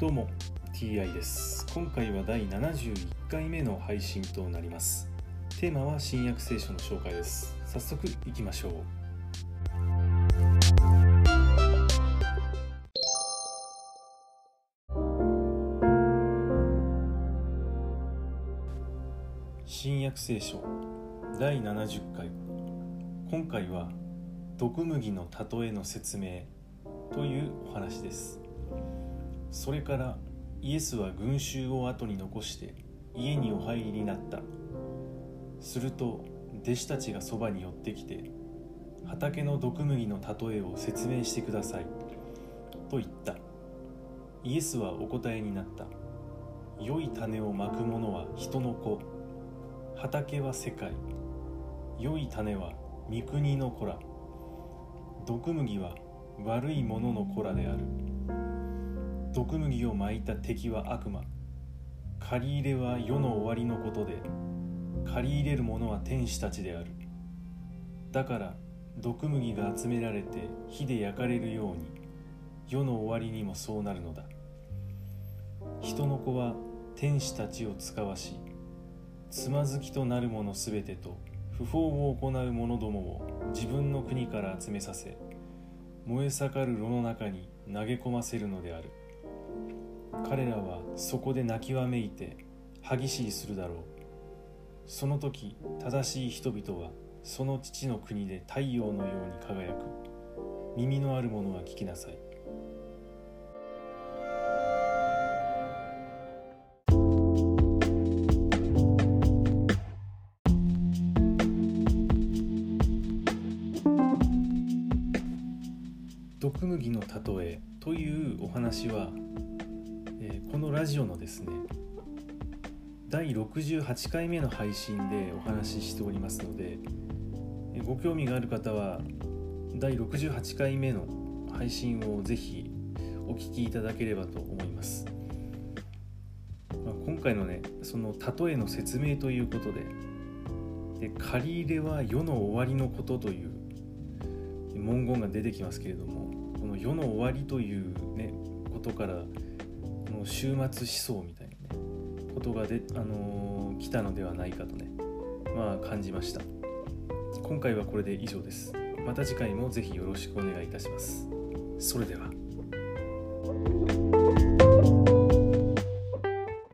どうも TI です。今回は第71回目の配信となります。テーマは新約聖書の紹介です。早速いきましょう。新約聖書第70回。今回は毒麦の例えの説明というお話です。それからイエスは群衆を後に残して家にお入りになった。すると弟子たちがそばに寄ってきて畑の毒麦の例えを説明してくださいと言った。イエスはお答えになった。良い種をまく者は人の子。畑は世界。良い種は御国の子ら。毒麦は悪い者の子らである。毒麦をまいた敵は悪魔。借り入れは世の終わりのことで借り入れる者は天使たちである。だから毒麦が集められて火で焼かれるように世の終わりにもそうなるのだ。人の子は天使たちを使わしつまずきとなる者すべてと不法を行う者どもを自分の国から集めさせ燃え盛る炉の中に投げ込ませるのである。彼らはそこで泣きわめいて歯ぎしりするだろう。その時正しい人々はその父の国で太陽のように輝く。耳のある者は聞きなさい。毒麦の例えというお話は、このラジオのですね第68回目の配信でお話ししておりますのでご興味がある方は第68回目の配信をぜひお聞きいただければと思います、まあ今回のねその例えの説明ということでで借り入れは世の終わりのことという文言が出てきますけれどもこの世の終わりというねことからの終末思想みたいなねことがで、あのー来たのではないかとねまあ感じました。今回はこれで以上です。また次回も是非よろしくお願いいたします。それでは。